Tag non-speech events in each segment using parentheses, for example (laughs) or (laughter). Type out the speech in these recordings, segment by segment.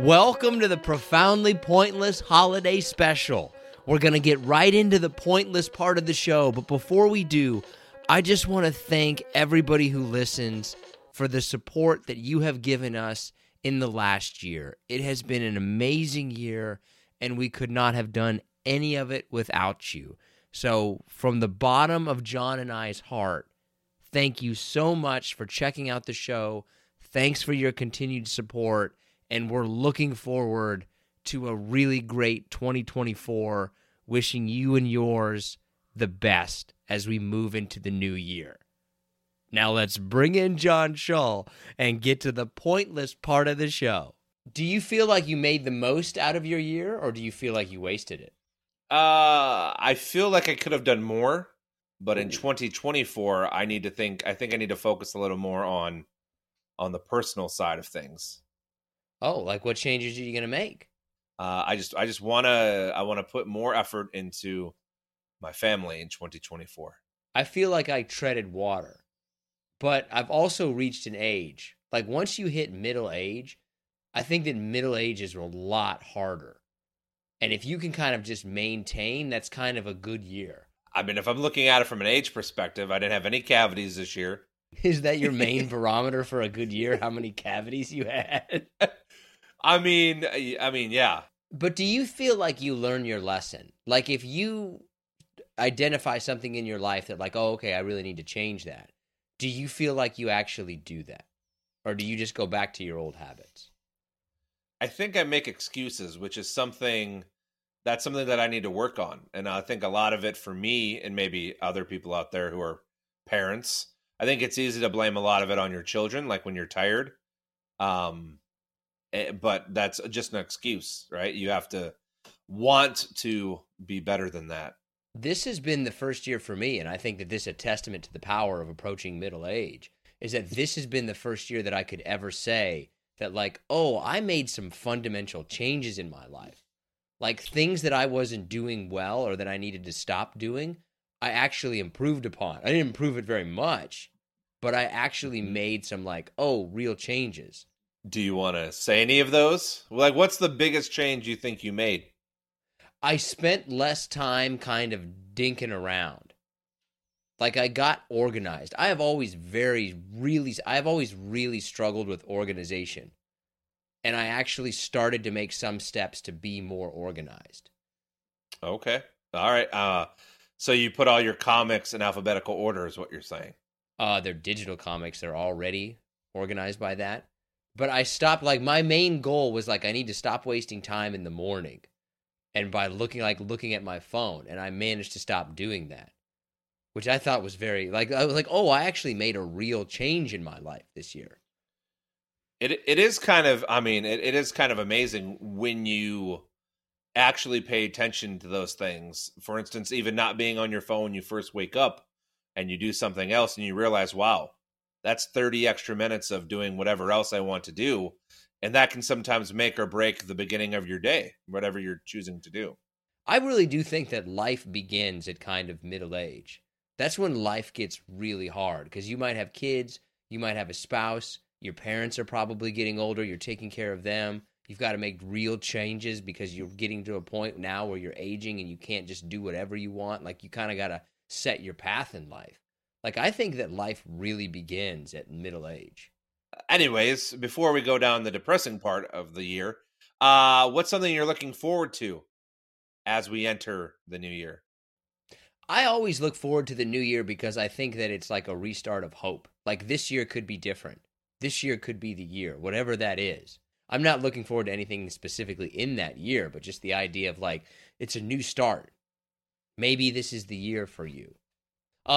Welcome to the Profoundly Pointless Holiday Special. We're going to get right into the pointless part of the show, but before we do, I just want to thank everybody who listens for the support that you have given us in the last year. It has been an amazing year, and we could not have done any of it without you. So, from the bottom of John and I's heart, thank you so much for checking out the show. Thanks for your continued support and we're looking forward to a really great 2024. Wishing you and yours the best as we move into the new year. Now let's bring in John Shull and get to the pointless part of the show. Do you feel like you made the most out of your year or do you feel like you wasted it? Uh, I feel like I could have done more, but in 2024, I need to think. I think I need to focus a little more on on the personal side of things. Oh, like what changes are you going to make? Uh, I just I just want to I want to put more effort into my family in 2024. I feel like I treaded water, but I've also reached an age. Like once you hit middle age, I think that middle age is a lot harder. And if you can kind of just maintain, that's kind of a good year. I mean, if I'm looking at it from an age perspective, I didn't have any cavities this year. (laughs) Is that your main (laughs) barometer for a good year? How many cavities you had? (laughs) I mean, I mean, yeah. But do you feel like you learn your lesson? Like if you identify something in your life that like, oh, okay, I really need to change that. Do you feel like you actually do that? Or do you just go back to your old habits? I think I make excuses, which is something that's something that I need to work on. And I think a lot of it for me and maybe other people out there who are parents, I think it's easy to blame a lot of it on your children, like when you're tired. Um, but that's just an excuse, right? You have to want to be better than that. This has been the first year for me, and I think that this is a testament to the power of approaching middle age. Is that this has been the first year that I could ever say that, like, oh, I made some fundamental changes in my life. Like things that I wasn't doing well or that I needed to stop doing, I actually improved upon. I didn't improve it very much, but I actually mm-hmm. made some, like, oh, real changes. Do you want to say any of those? Like, what's the biggest change you think you made? I spent less time kind of dinking around. Like I got organized. I have always very really I have always really struggled with organization. And I actually started to make some steps to be more organized. Okay. All right. Uh so you put all your comics in alphabetical order is what you're saying. Uh they're digital comics. They're already organized by that but I stopped like my main goal was like I need to stop wasting time in the morning and by looking like looking at my phone and I managed to stop doing that which I thought was very like I was like oh I actually made a real change in my life this year. It it is kind of I mean it, it is kind of amazing when you actually pay attention to those things. For instance even not being on your phone you first wake up and you do something else and you realize wow that's 30 extra minutes of doing whatever else I want to do. And that can sometimes make or break the beginning of your day, whatever you're choosing to do. I really do think that life begins at kind of middle age. That's when life gets really hard because you might have kids, you might have a spouse, your parents are probably getting older, you're taking care of them. You've got to make real changes because you're getting to a point now where you're aging and you can't just do whatever you want. Like you kind of got to set your path in life. Like I think that life really begins at middle age. Anyways, before we go down the depressing part of the year, uh, what's something you're looking forward to as we enter the new year? I always look forward to the new year because I think that it's like a restart of hope. Like this year could be different. This year could be the year, whatever that is. I'm not looking forward to anything specifically in that year, but just the idea of like it's a new start. Maybe this is the year for you. Uh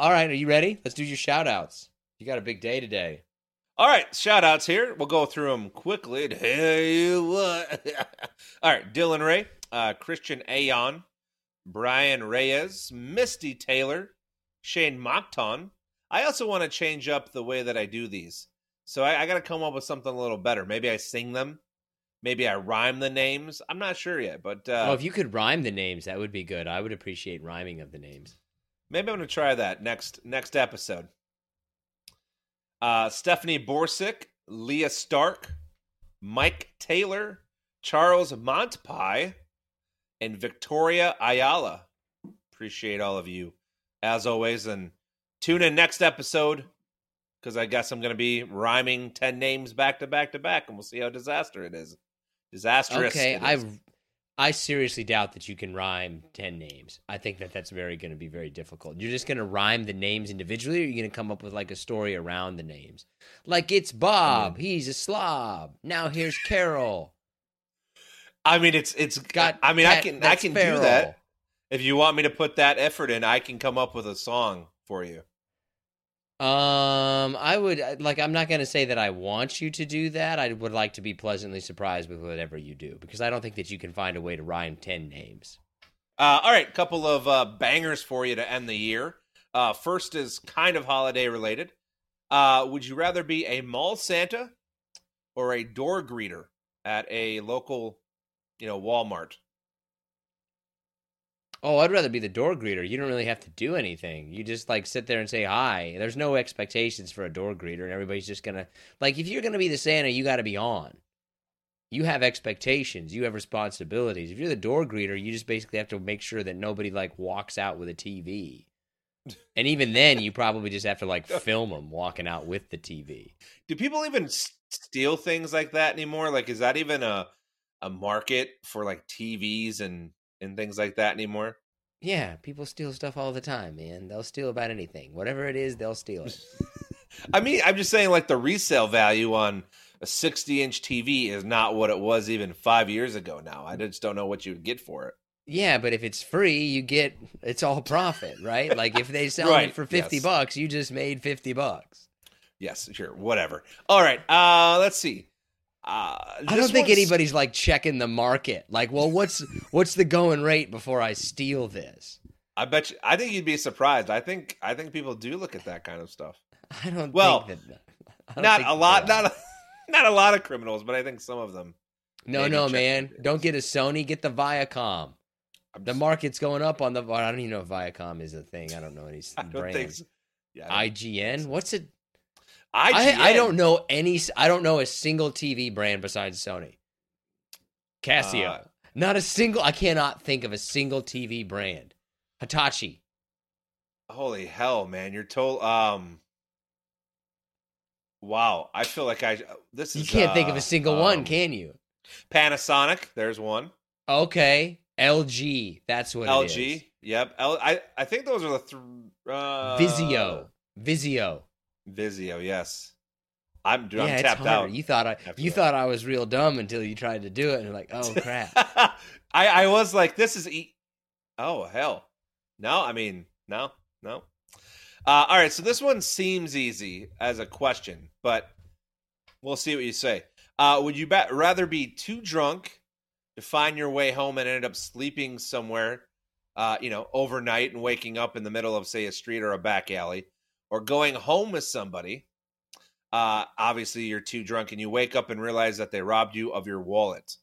all right, are you ready? Let's do your shout outs. You got a big day today. All right, shout outs here. We'll go through them quickly. (laughs) Tell you what. (laughs) All right, Dylan Ray, uh, Christian Aon, Brian Reyes, Misty Taylor, Shane Mockton. I also want to change up the way that I do these. So I, I got to come up with something a little better. Maybe I sing them. Maybe I rhyme the names. I'm not sure yet, but uh, well, if you could rhyme the names, that would be good. I would appreciate rhyming of the names. Maybe I'm going to try that next next episode. Uh, Stephanie Borsick, Leah Stark, Mike Taylor, Charles Montpie, and Victoria Ayala. Appreciate all of you as always, and tune in next episode because I guess I'm going to be rhyming ten names back to back to back, and we'll see how disaster it is. Disastrous. Okay, I is. I seriously doubt that you can rhyme 10 names. I think that that's very going to be very difficult. You're just going to rhyme the names individually or you're going to come up with like a story around the names. Like it's Bob, mm. he's a slob. Now here's Carol. I mean, it's it's Got I mean, I can I can do that. If you want me to put that effort in, I can come up with a song for you. Um, I would uh, like. I'm not going to say that I want you to do that. I would like to be pleasantly surprised with whatever you do because I don't think that you can find a way to rhyme ten names. Uh, all right, couple of uh, bangers for you to end the year. Uh, first is kind of holiday related. Uh, would you rather be a mall Santa or a door greeter at a local, you know, Walmart? Oh, I'd rather be the door greeter. You don't really have to do anything. You just like sit there and say hi. There's no expectations for a door greeter, and everybody's just gonna like if you're gonna be the Santa, you got to be on. You have expectations. You have responsibilities. If you're the door greeter, you just basically have to make sure that nobody like walks out with a TV. (laughs) And even then, you probably just have to like film them walking out with the TV. Do people even steal things like that anymore? Like, is that even a a market for like TVs and and things like that anymore? Yeah, people steal stuff all the time, man. They'll steal about anything. Whatever it is, they'll steal it. (laughs) I mean, I'm just saying, like the resale value on a 60 inch TV is not what it was even five years ago. Now, I just don't know what you would get for it. Yeah, but if it's free, you get it's all profit, right? Like if they (laughs) sell Right, it for fifty yes. bucks, you just made fifty bucks. Yes, sure, whatever. All right, uh, let's see. Uh, I don't think anybody's like checking the market. Like, well, what's (laughs) what's the going rate before I steal this? I bet you. I think you'd be surprised. I think. I think people do look at that kind of stuff. (laughs) I don't Well, think that. I don't Not a lot. Not a, (laughs) not a lot of criminals, but I think some of them. No, no, man. Don't get a Sony. Get the Viacom. I'm The just- market's going up on the. I don't even know if Viacom is a thing. I don't know any I brands. So. Yeah, I, IGN. What's it? IGN. I, I don't know any. I don't know a single TV brand besides Sony. Casio. Uh, Not a single. I cannot think of a single TV brand. Hitachi. Holy hell, man! You're told. Um. Wow, I feel like I. This is. You can't think of uh, a single one, um, can you? Panasonic. There's one. Okay, LG. That's what it LG. Yep. L- I I think those are the three. uh, Vizio. Vizio. Vizio. Yes. I'm dude, yeah, I'm tapped out. You thought I. You that. thought I was real dumb until you tried to do it, and you're like, oh crap. (laughs) I I was like, this is e- oh hell. No, I mean no, no. Uh, all right, so this one seems easy as a question, but we'll see what you say. Uh, would you rather be too drunk to find your way home and end up sleeping somewhere, uh, you know, overnight and waking up in the middle of, say, a street or a back alley, or going home with somebody? Uh, obviously, you're too drunk and you wake up and realize that they robbed you of your wallet.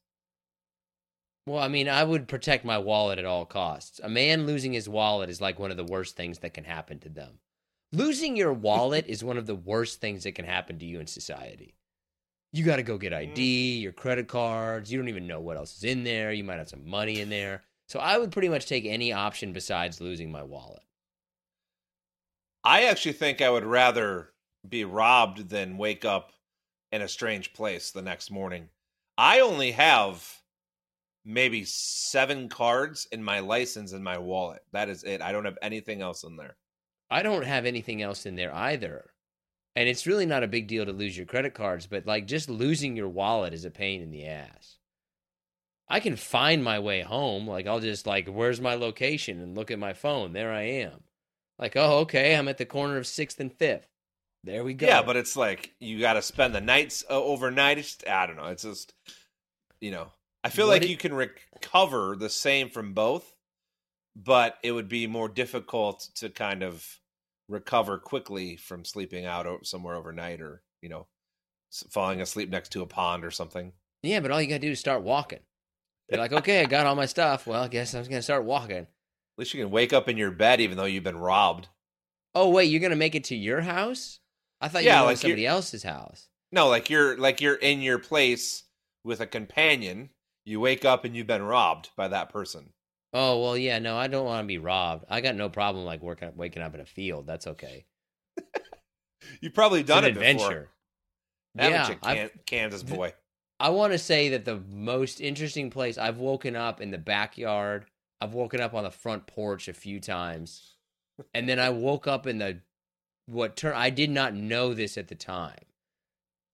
Well, I mean, I would protect my wallet at all costs. A man losing his wallet is like one of the worst things that can happen to them. Losing your wallet is one of the worst things that can happen to you in society. You got to go get ID, your credit cards. You don't even know what else is in there. You might have some money in there. So I would pretty much take any option besides losing my wallet. I actually think I would rather be robbed than wake up in a strange place the next morning. I only have maybe seven cards in my license in my wallet. That is it. I don't have anything else in there. I don't have anything else in there either. And it's really not a big deal to lose your credit cards, but like just losing your wallet is a pain in the ass. I can find my way home. Like I'll just like, where's my location and look at my phone. There I am. Like, oh, okay, I'm at the corner of Sixth and Fifth. There we go. Yeah, but it's like you got to spend the nights uh, overnight. It's just, I don't know. It's just you know. I feel What like it- you can recover the same from both, but it would be more difficult to kind of recover quickly from sleeping out somewhere overnight or you know falling asleep next to a pond or something. yeah, but all you gotta do is start walking. You're like, (laughs) okay, I got all my stuff. Well, I guess I'm gonna start walking. At least you can wake up in your bed even though you've been robbed. Oh wait, you're gonna make it to your house? I thought you were like somebody else's house. No, like you're like you're in your place with a companion. You wake up and you've been robbed by that person. Oh well, yeah, no, I don't want to be robbed. I got no problem like working, waking up in a field. That's okay. (laughs) You've probably It's done an it before. adventure. Haven't yeah, you, I've- Kansas boy? I want to say that the most interesting place I've woken up in the backyard. I've woken up on the front porch a few times, and then I woke up in the what turn. I did not know this at the time,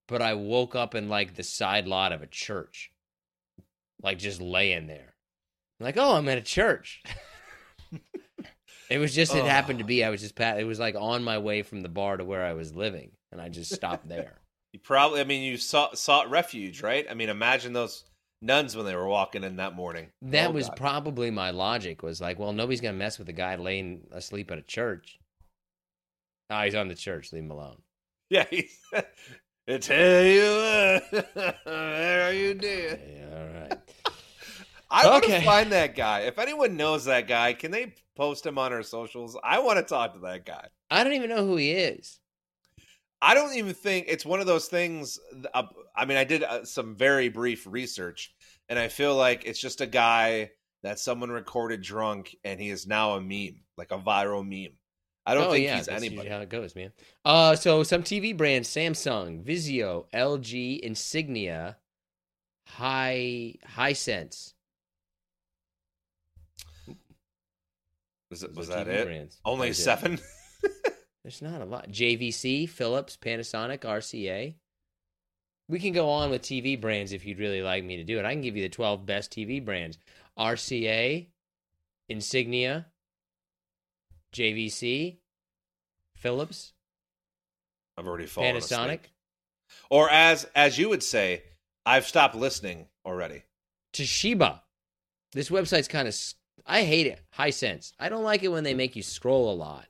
but I woke up in like the side lot of a church, like just laying there, like oh, I'm at a church. (laughs) it was just it happened to be I was just pat. It was like on my way from the bar to where I was living, and I just stopped there. (laughs) You probably, I mean, you sought, sought refuge, right? I mean, imagine those nuns when they were walking in that morning. That Oh, was God. probably my logic. Was like, well, nobody's gonna mess with a guy laying asleep at a church. Ah, he's on the church. Leave him alone. (laughs) yeah. He, I tell you what, (laughs) there you do. Yeah, all right. (laughs) I want to Okay. find that guy. If anyone knows that guy, can they post him on our socials? I want to talk to that guy. I don't even know who he is. I don't even think it's one of those things. Uh, I mean, I did uh, some very brief research, and I feel like it's just a guy that someone recorded drunk, and he is now a meme, like a viral meme. I don't oh, think yeah, he's anybody. how it goes, man. Uh, so some TV brands: Samsung, Vizio, LG, Insignia, High Hisense. Was, it, was that TV it? brands. Only That was it. (laughs) There's not a lot. JVC, Philips, Panasonic, RCA. We can go on with TV brands if you'd really like me to do it. I can give you the 12 best TV brands RCA, Insignia, JVC, Philips, I've already fallen Panasonic. asleep. Or as as you would say, I've stopped listening already. Toshiba. This website's kind of. I hate it. Hisense. I don't like it when they make you scroll a lot.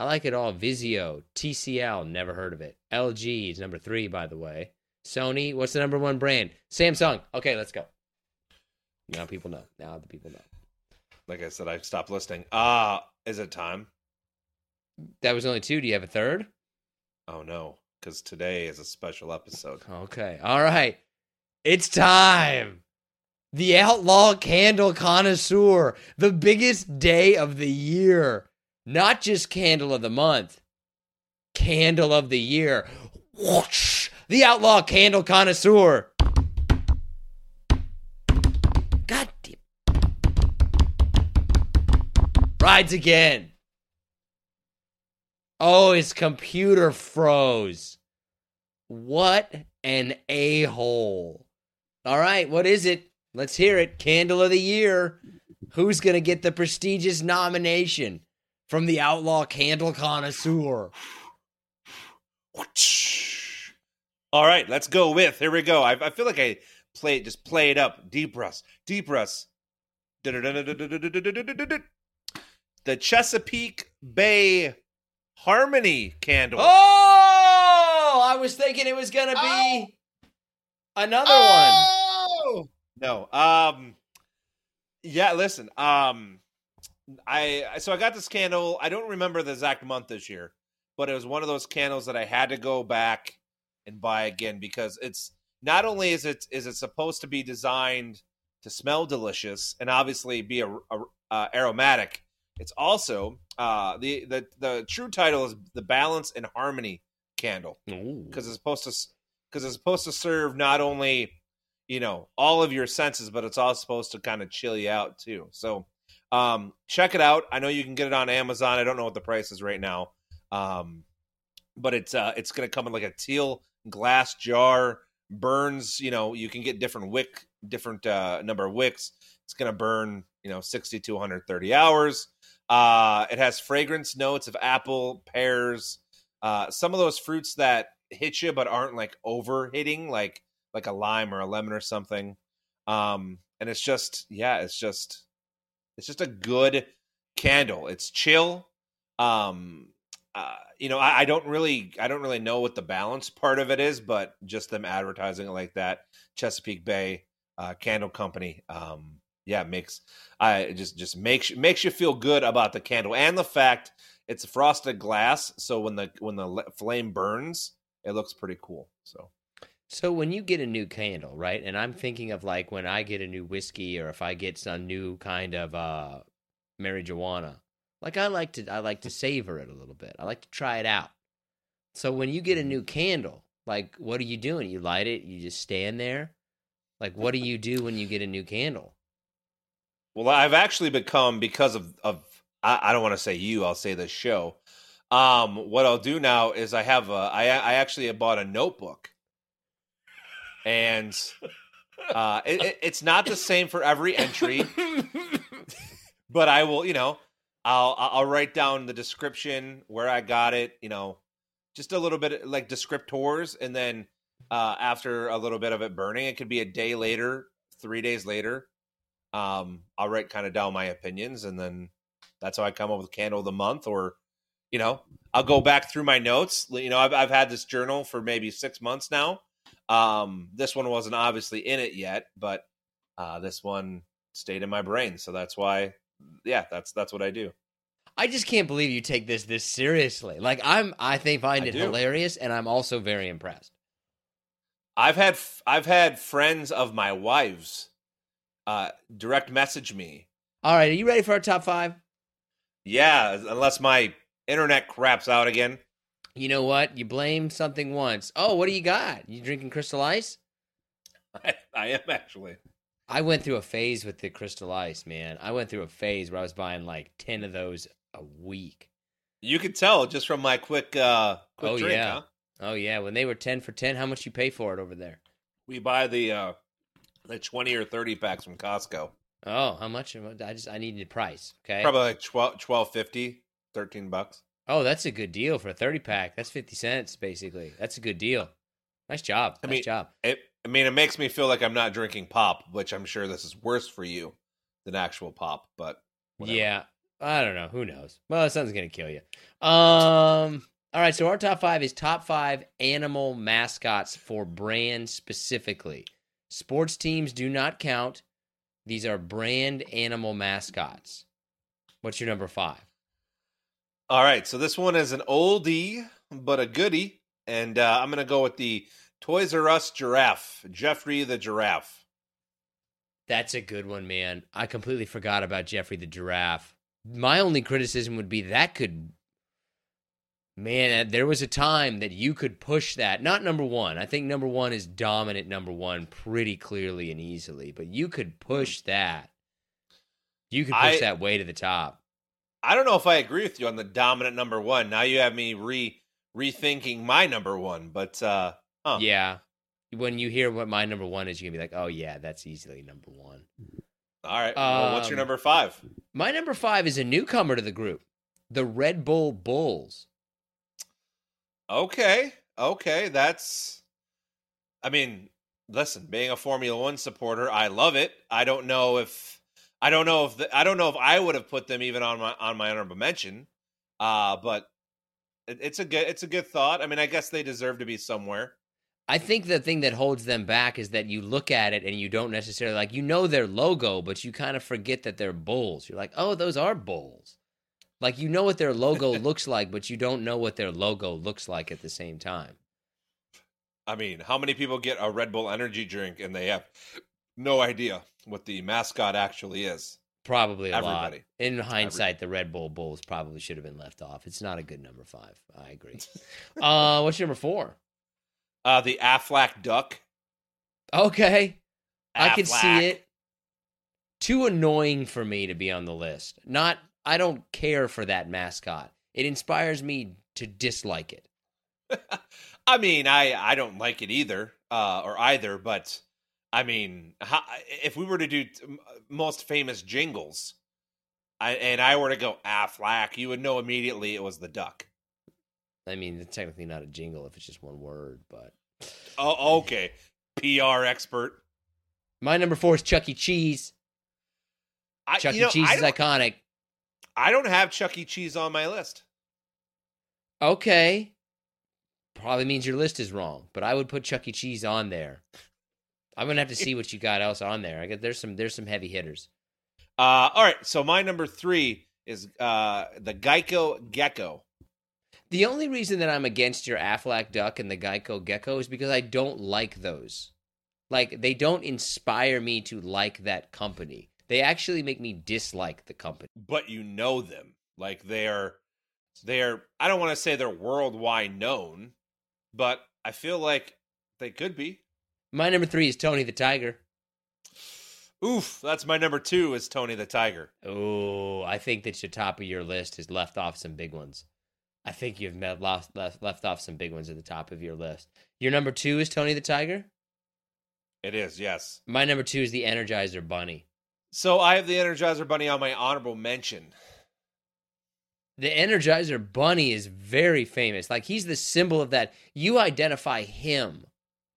I like it all. Vizio, TCL, never heard of it. LG is number three, by the way. Sony, what's the number one brand? Samsung. Okay, let's go. Now people know. Now the people know. Like I said, I've stopped listening. Ah, is it time? That was only two. Do you have a third? Oh no, because today is a special episode. Okay. All right. It's time. The Outlaw Candle Connoisseur, the biggest day of the year. Not just candle of the month, candle of the year. Whoosh! The Outlaw Candle Connoisseur. God damn. Rides again. Oh, his computer froze. What an a hole. All right, what is it? Let's hear it. Candle of the Year. Who's going to get the prestigious nomination from the Outlaw Candle Connoisseur? All right, let's go with. Here we go. I, I feel like I play just play it up. Deep breaths. Deep breaths. The Chesapeake Bay Harmony candle. Oh, I was thinking it was going to be another one. Oh! No. Um yeah, listen. Um I so I got this candle. I don't remember the exact month this year, but it was one of those candles that I had to go back and buy again because it's not only is it is it supposed to be designed to smell delicious and obviously be a, a- uh, aromatic, It's also uh, the the the true title is the Balance and Harmony candle because it's supposed to because it's supposed to serve not only you know all of your senses, but it's also supposed to kind of chill you out too. So um, check it out. I know you can get it on Amazon. I don't know what the price is right now, um, but it's uh, it's going to come in like a teal glass jar. Burns, you know, you can get different wick, different uh, number of wicks. It's going to burn, you know, 60 to 130 hours. Uh, it has fragrance notes of apple, pears, uh, some of those fruits that hit you but aren't like over hitting, like like a lime or a lemon or something. Um, and it's just, yeah, it's just, it's just a good candle. It's chill. Um, uh, you know, I, I, don't really, I don't really know what the balance part of it is, but just them advertising it like that, Chesapeake Bay uh, Candle Company, um, yeah, makes I just just makes makes you feel good about the candle and the fact it's frosted glass. So when the when the flame burns, it looks pretty cool. So. So when you get a new candle, right? And I'm thinking of like when I get a new whiskey or if I get some new kind of uh marijuana. Like I like to I like to savor it a little bit. I like to try it out. So when you get a new candle, like what are you doing? You light it, you just stand there? Like what do you do when you get a new candle? Well, I've actually become because of of I, I don't want to say you, I'll say the show. Um, what I'll do now is I have a I I actually bought a notebook, and uh, it, it, it's not the same for every entry, (laughs) but I will you know I'll I'll write down the description where I got it, you know, just a little bit like descriptors, and then uh, after a little bit of it burning, it could be a day later, three days later um, I'll write kind of down my opinions, and then that's how I come up with candle of the month. Or, you know, I'll go back through my notes. You know, I've I've had this journal for maybe six months now. Um, this one wasn't obviously in it yet, but uh, this one stayed in my brain, so that's why. Yeah, that's that's what I do. I just can't believe you take this this seriously. Like I'm, I think find it hilarious, and I'm also very impressed. I've had I've had friends of my wife's uh, direct message me. All right, are you ready for our top five? Yeah, unless my internet craps out again. You know what? You blame something once. Oh, what do you got? You drinking Crystal Ice? I, I am actually. I went through a phase with the Crystal Ice, man. I went through a phase where I was buying like ten of those a week. You could tell just from my quick, uh, quick oh drink, yeah, huh? oh yeah. When they were ten for ten, how much you pay for it over there? We buy the uh, like 20 or 30 packs from Costco. Oh, how much? I just I needed a price. Okay, probably like 12, 1250 13 bucks. Oh, that's a good deal for a 30 pack. That's 50 cents basically. That's a good deal. Nice job. I nice mean, job. It, I mean, it makes me feel like I'm not drinking pop, which I'm sure this is worse for you than actual pop. But whatever. yeah, I don't know. Who knows? Well, something's gonna kill you. Um. All right. So our top five is top five animal mascots for brand specifically. Sports teams do not count. These are brand animal mascots. What's your number five? All right, so this one is an oldie but a goodie, and uh, I'm going to go with the Toys R Us giraffe, Geoffrey the giraffe. That's a good one, man. I completely forgot about Geoffrey the giraffe. My only criticism would be that could Man, there was a time that you could push that. Not number one. I think number one is dominant number one pretty clearly and easily, but you could push that. You could push I, that way to the top. I don't know if I agree with you on the dominant number one. Now you have me re rethinking my number one, but uh huh. yeah. When you hear what my number one is, you're gonna be like, oh yeah, that's easily number one. All right. Well, um, what's your um, number five? My number five is a newcomer to the group, the Red Bull Bulls. Okay. Okay. That's, I mean, listen, being a Formula One supporter, I love it. I don't know if, I don't know if, the, I don't know if I would have put them even on my, on my honorable mention. Uh, but it, it's a good, it's a good thought. I mean, I guess they deserve to be somewhere. I think the thing that holds them back is that you look at it and you don't necessarily like you know their logo, but you kind of forget that they're bulls. You're like, oh, those are bulls. Like you know what their logo (laughs) looks like, but you don't know what their logo looks like at the same time. I mean, how many people get a Red Bull energy drink and they have no idea what the mascot actually is? Probably a Everybody. lot. In hindsight, the Red Bull Bulls probably should have been left off. It's not a good number five. I agree. (laughs) uh, what's your number four? Uh, the Aflac Duck. Okay, I can see it. Too annoying for me to be on the list. Not. I don't care for that mascot. It inspires me to dislike it. (laughs) I mean, I I don't like it either, uh, or either. But I mean, how, if we were to do t- most famous jingles, I, and I were to go Aflac, you would know immediately it was the duck. I mean, it's technically not a jingle if it's just one word, but Oh, okay. PR expert. my number four is Chuck E. Cheese. I, Chuck you know, E. Cheese is iconic. I don't have Chuck E. Cheese on my list. Okay. Probably means your list is wrong, but I would put Chuck E. Cheese on there. I'm gonna have to see what you got else on there. I got there's some there's some heavy hitters. Uh, all right. So my number three is uh, the Geico Gecko. The only reason that I'm against your Aflac Duck and the Geico Gecko is because I don't like those. Like they don't inspire me to like that company. They actually make me dislike the company. but you know them. Like they're they're I don't want to say they're worldwide known, but I feel like they could be. My number three is Tony the Tiger. Oof, that's my number 2 is Tony the Tiger. Oh, I think that your top of your list has left off some big ones. I think you've met, lost, left, left off some big ones at the top of your list. Your number two is Tony the Tiger. It is, yes. My number two is the Energizer Bunny. So I have the Energizer Bunny on my honorable mention. The Energizer Bunny is very famous. Like he's the symbol of that. You identify him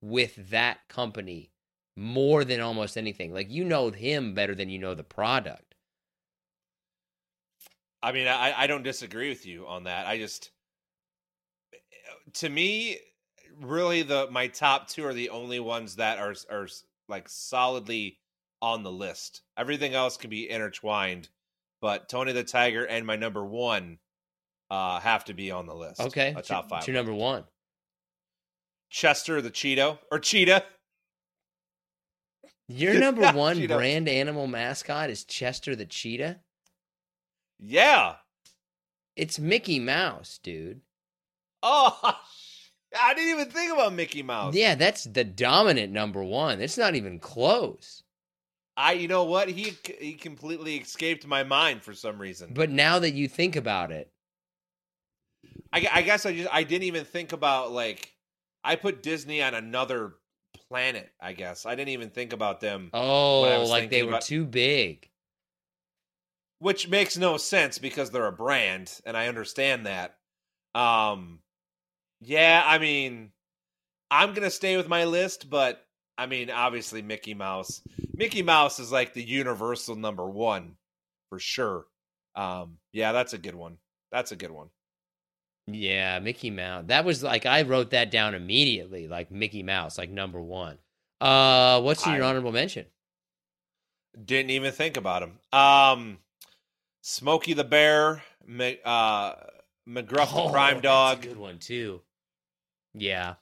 with that company more than almost anything. Like you know him better than you know the product. I mean, I, I don't disagree with you on that. I just, to me, really the my top two are the only ones that are are like solidly on the list. Everything else can be intertwined, but Tony the Tiger and my number one uh have to be on the list. Okay, a top five. Your number one. Chester the Cheeto or Cheetah. Your (laughs) number one brand animal mascot is Chester the Cheetah. Yeah. It's Mickey Mouse, dude. Oh, (laughs) I didn't even think about Mickey Mouse. Yeah, that's the dominant number one. It's not even close. I. You know what? He he completely escaped my mind for some reason. But now that you think about it, I, I guess I just I didn't even think about like I put Disney on another planet. I guess I didn't even think about them, oh, like they were about- too big. which makes no sense because they're a brand, and I understand that. Um, yeah, I mean, I'm gonna stay with my list, but I mean, obviously Mickey Mouse. Mickey Mouse is like the universal number one for sure. Um, yeah, that's a good one. That's a good one. Yeah, Mickey Mouse. That was like I wrote that down immediately, like Mickey Mouse, like number one. Uh, what's your I- honorable mention? Didn't even think about him. Um, Smokey the Bear, uh, McGruff the Crime Oh, Dog, That's a good one too. Yeah.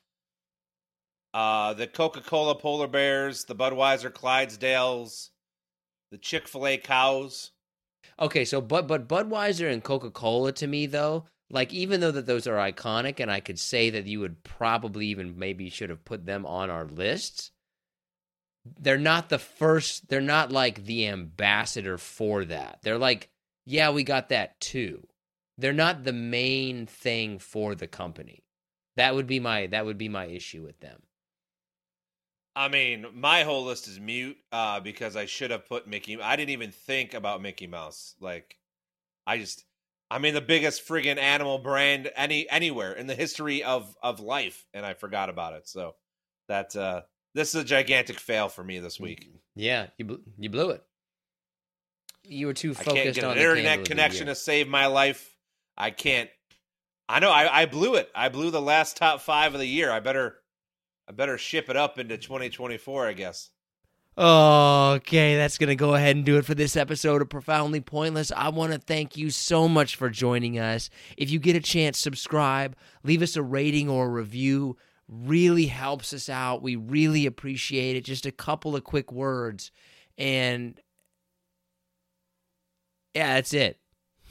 uh, the Coca Cola Polar Bears, the Budweiser Clydesdales, the Chick Fil A Cows. Okay, so but but Budweiser and Coca Cola to me though, like even though that those are iconic, and I could say that you would probably even maybe should have put them on our lists. They're not the first. They're not like the ambassador for that. They're like, yeah, we got that too. They're not the main thing for the company. That would be my that would be my issue with them. I mean, my whole list is mute uh, because I should have put Mickey. I didn't even think about Mickey Mouse. Like, I just, I mean, the biggest friggin' animal brand any anywhere in the history of of life, and I forgot about it. So that uh, this is a gigantic fail for me this week. Yeah, you bl- you blew it. You were too focused I can't get on an the internet connection to save my life. I can't. I know. I, I blew it. I blew the last top five of the year. I better. I better ship it up into 2024. I guess. Okay, that's going to go ahead and do it for this episode of Profoundly Pointless. I want to thank you so much for joining us. If you get a chance, subscribe, leave us a rating or a review. Really helps us out. We really appreciate it. Just a couple of quick words. And Yeah, that's it.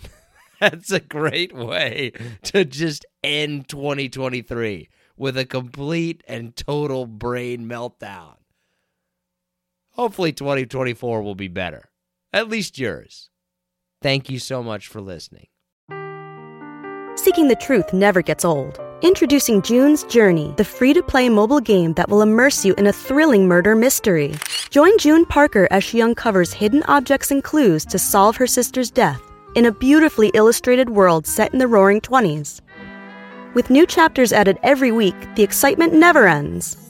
(laughs) that's a great way to just end 2023 with a complete and total brain meltdown. Hopefully, 2024 will be better. At least yours. Thank you so much for listening. Seeking the truth never gets old. Introducing June's Journey, the free to play mobile game that will immerse you in a thrilling murder mystery. Join June Parker as she uncovers hidden objects and clues to solve her sister's death in a beautifully illustrated world set in the roaring 20s. With new chapters added every week, the excitement never ends.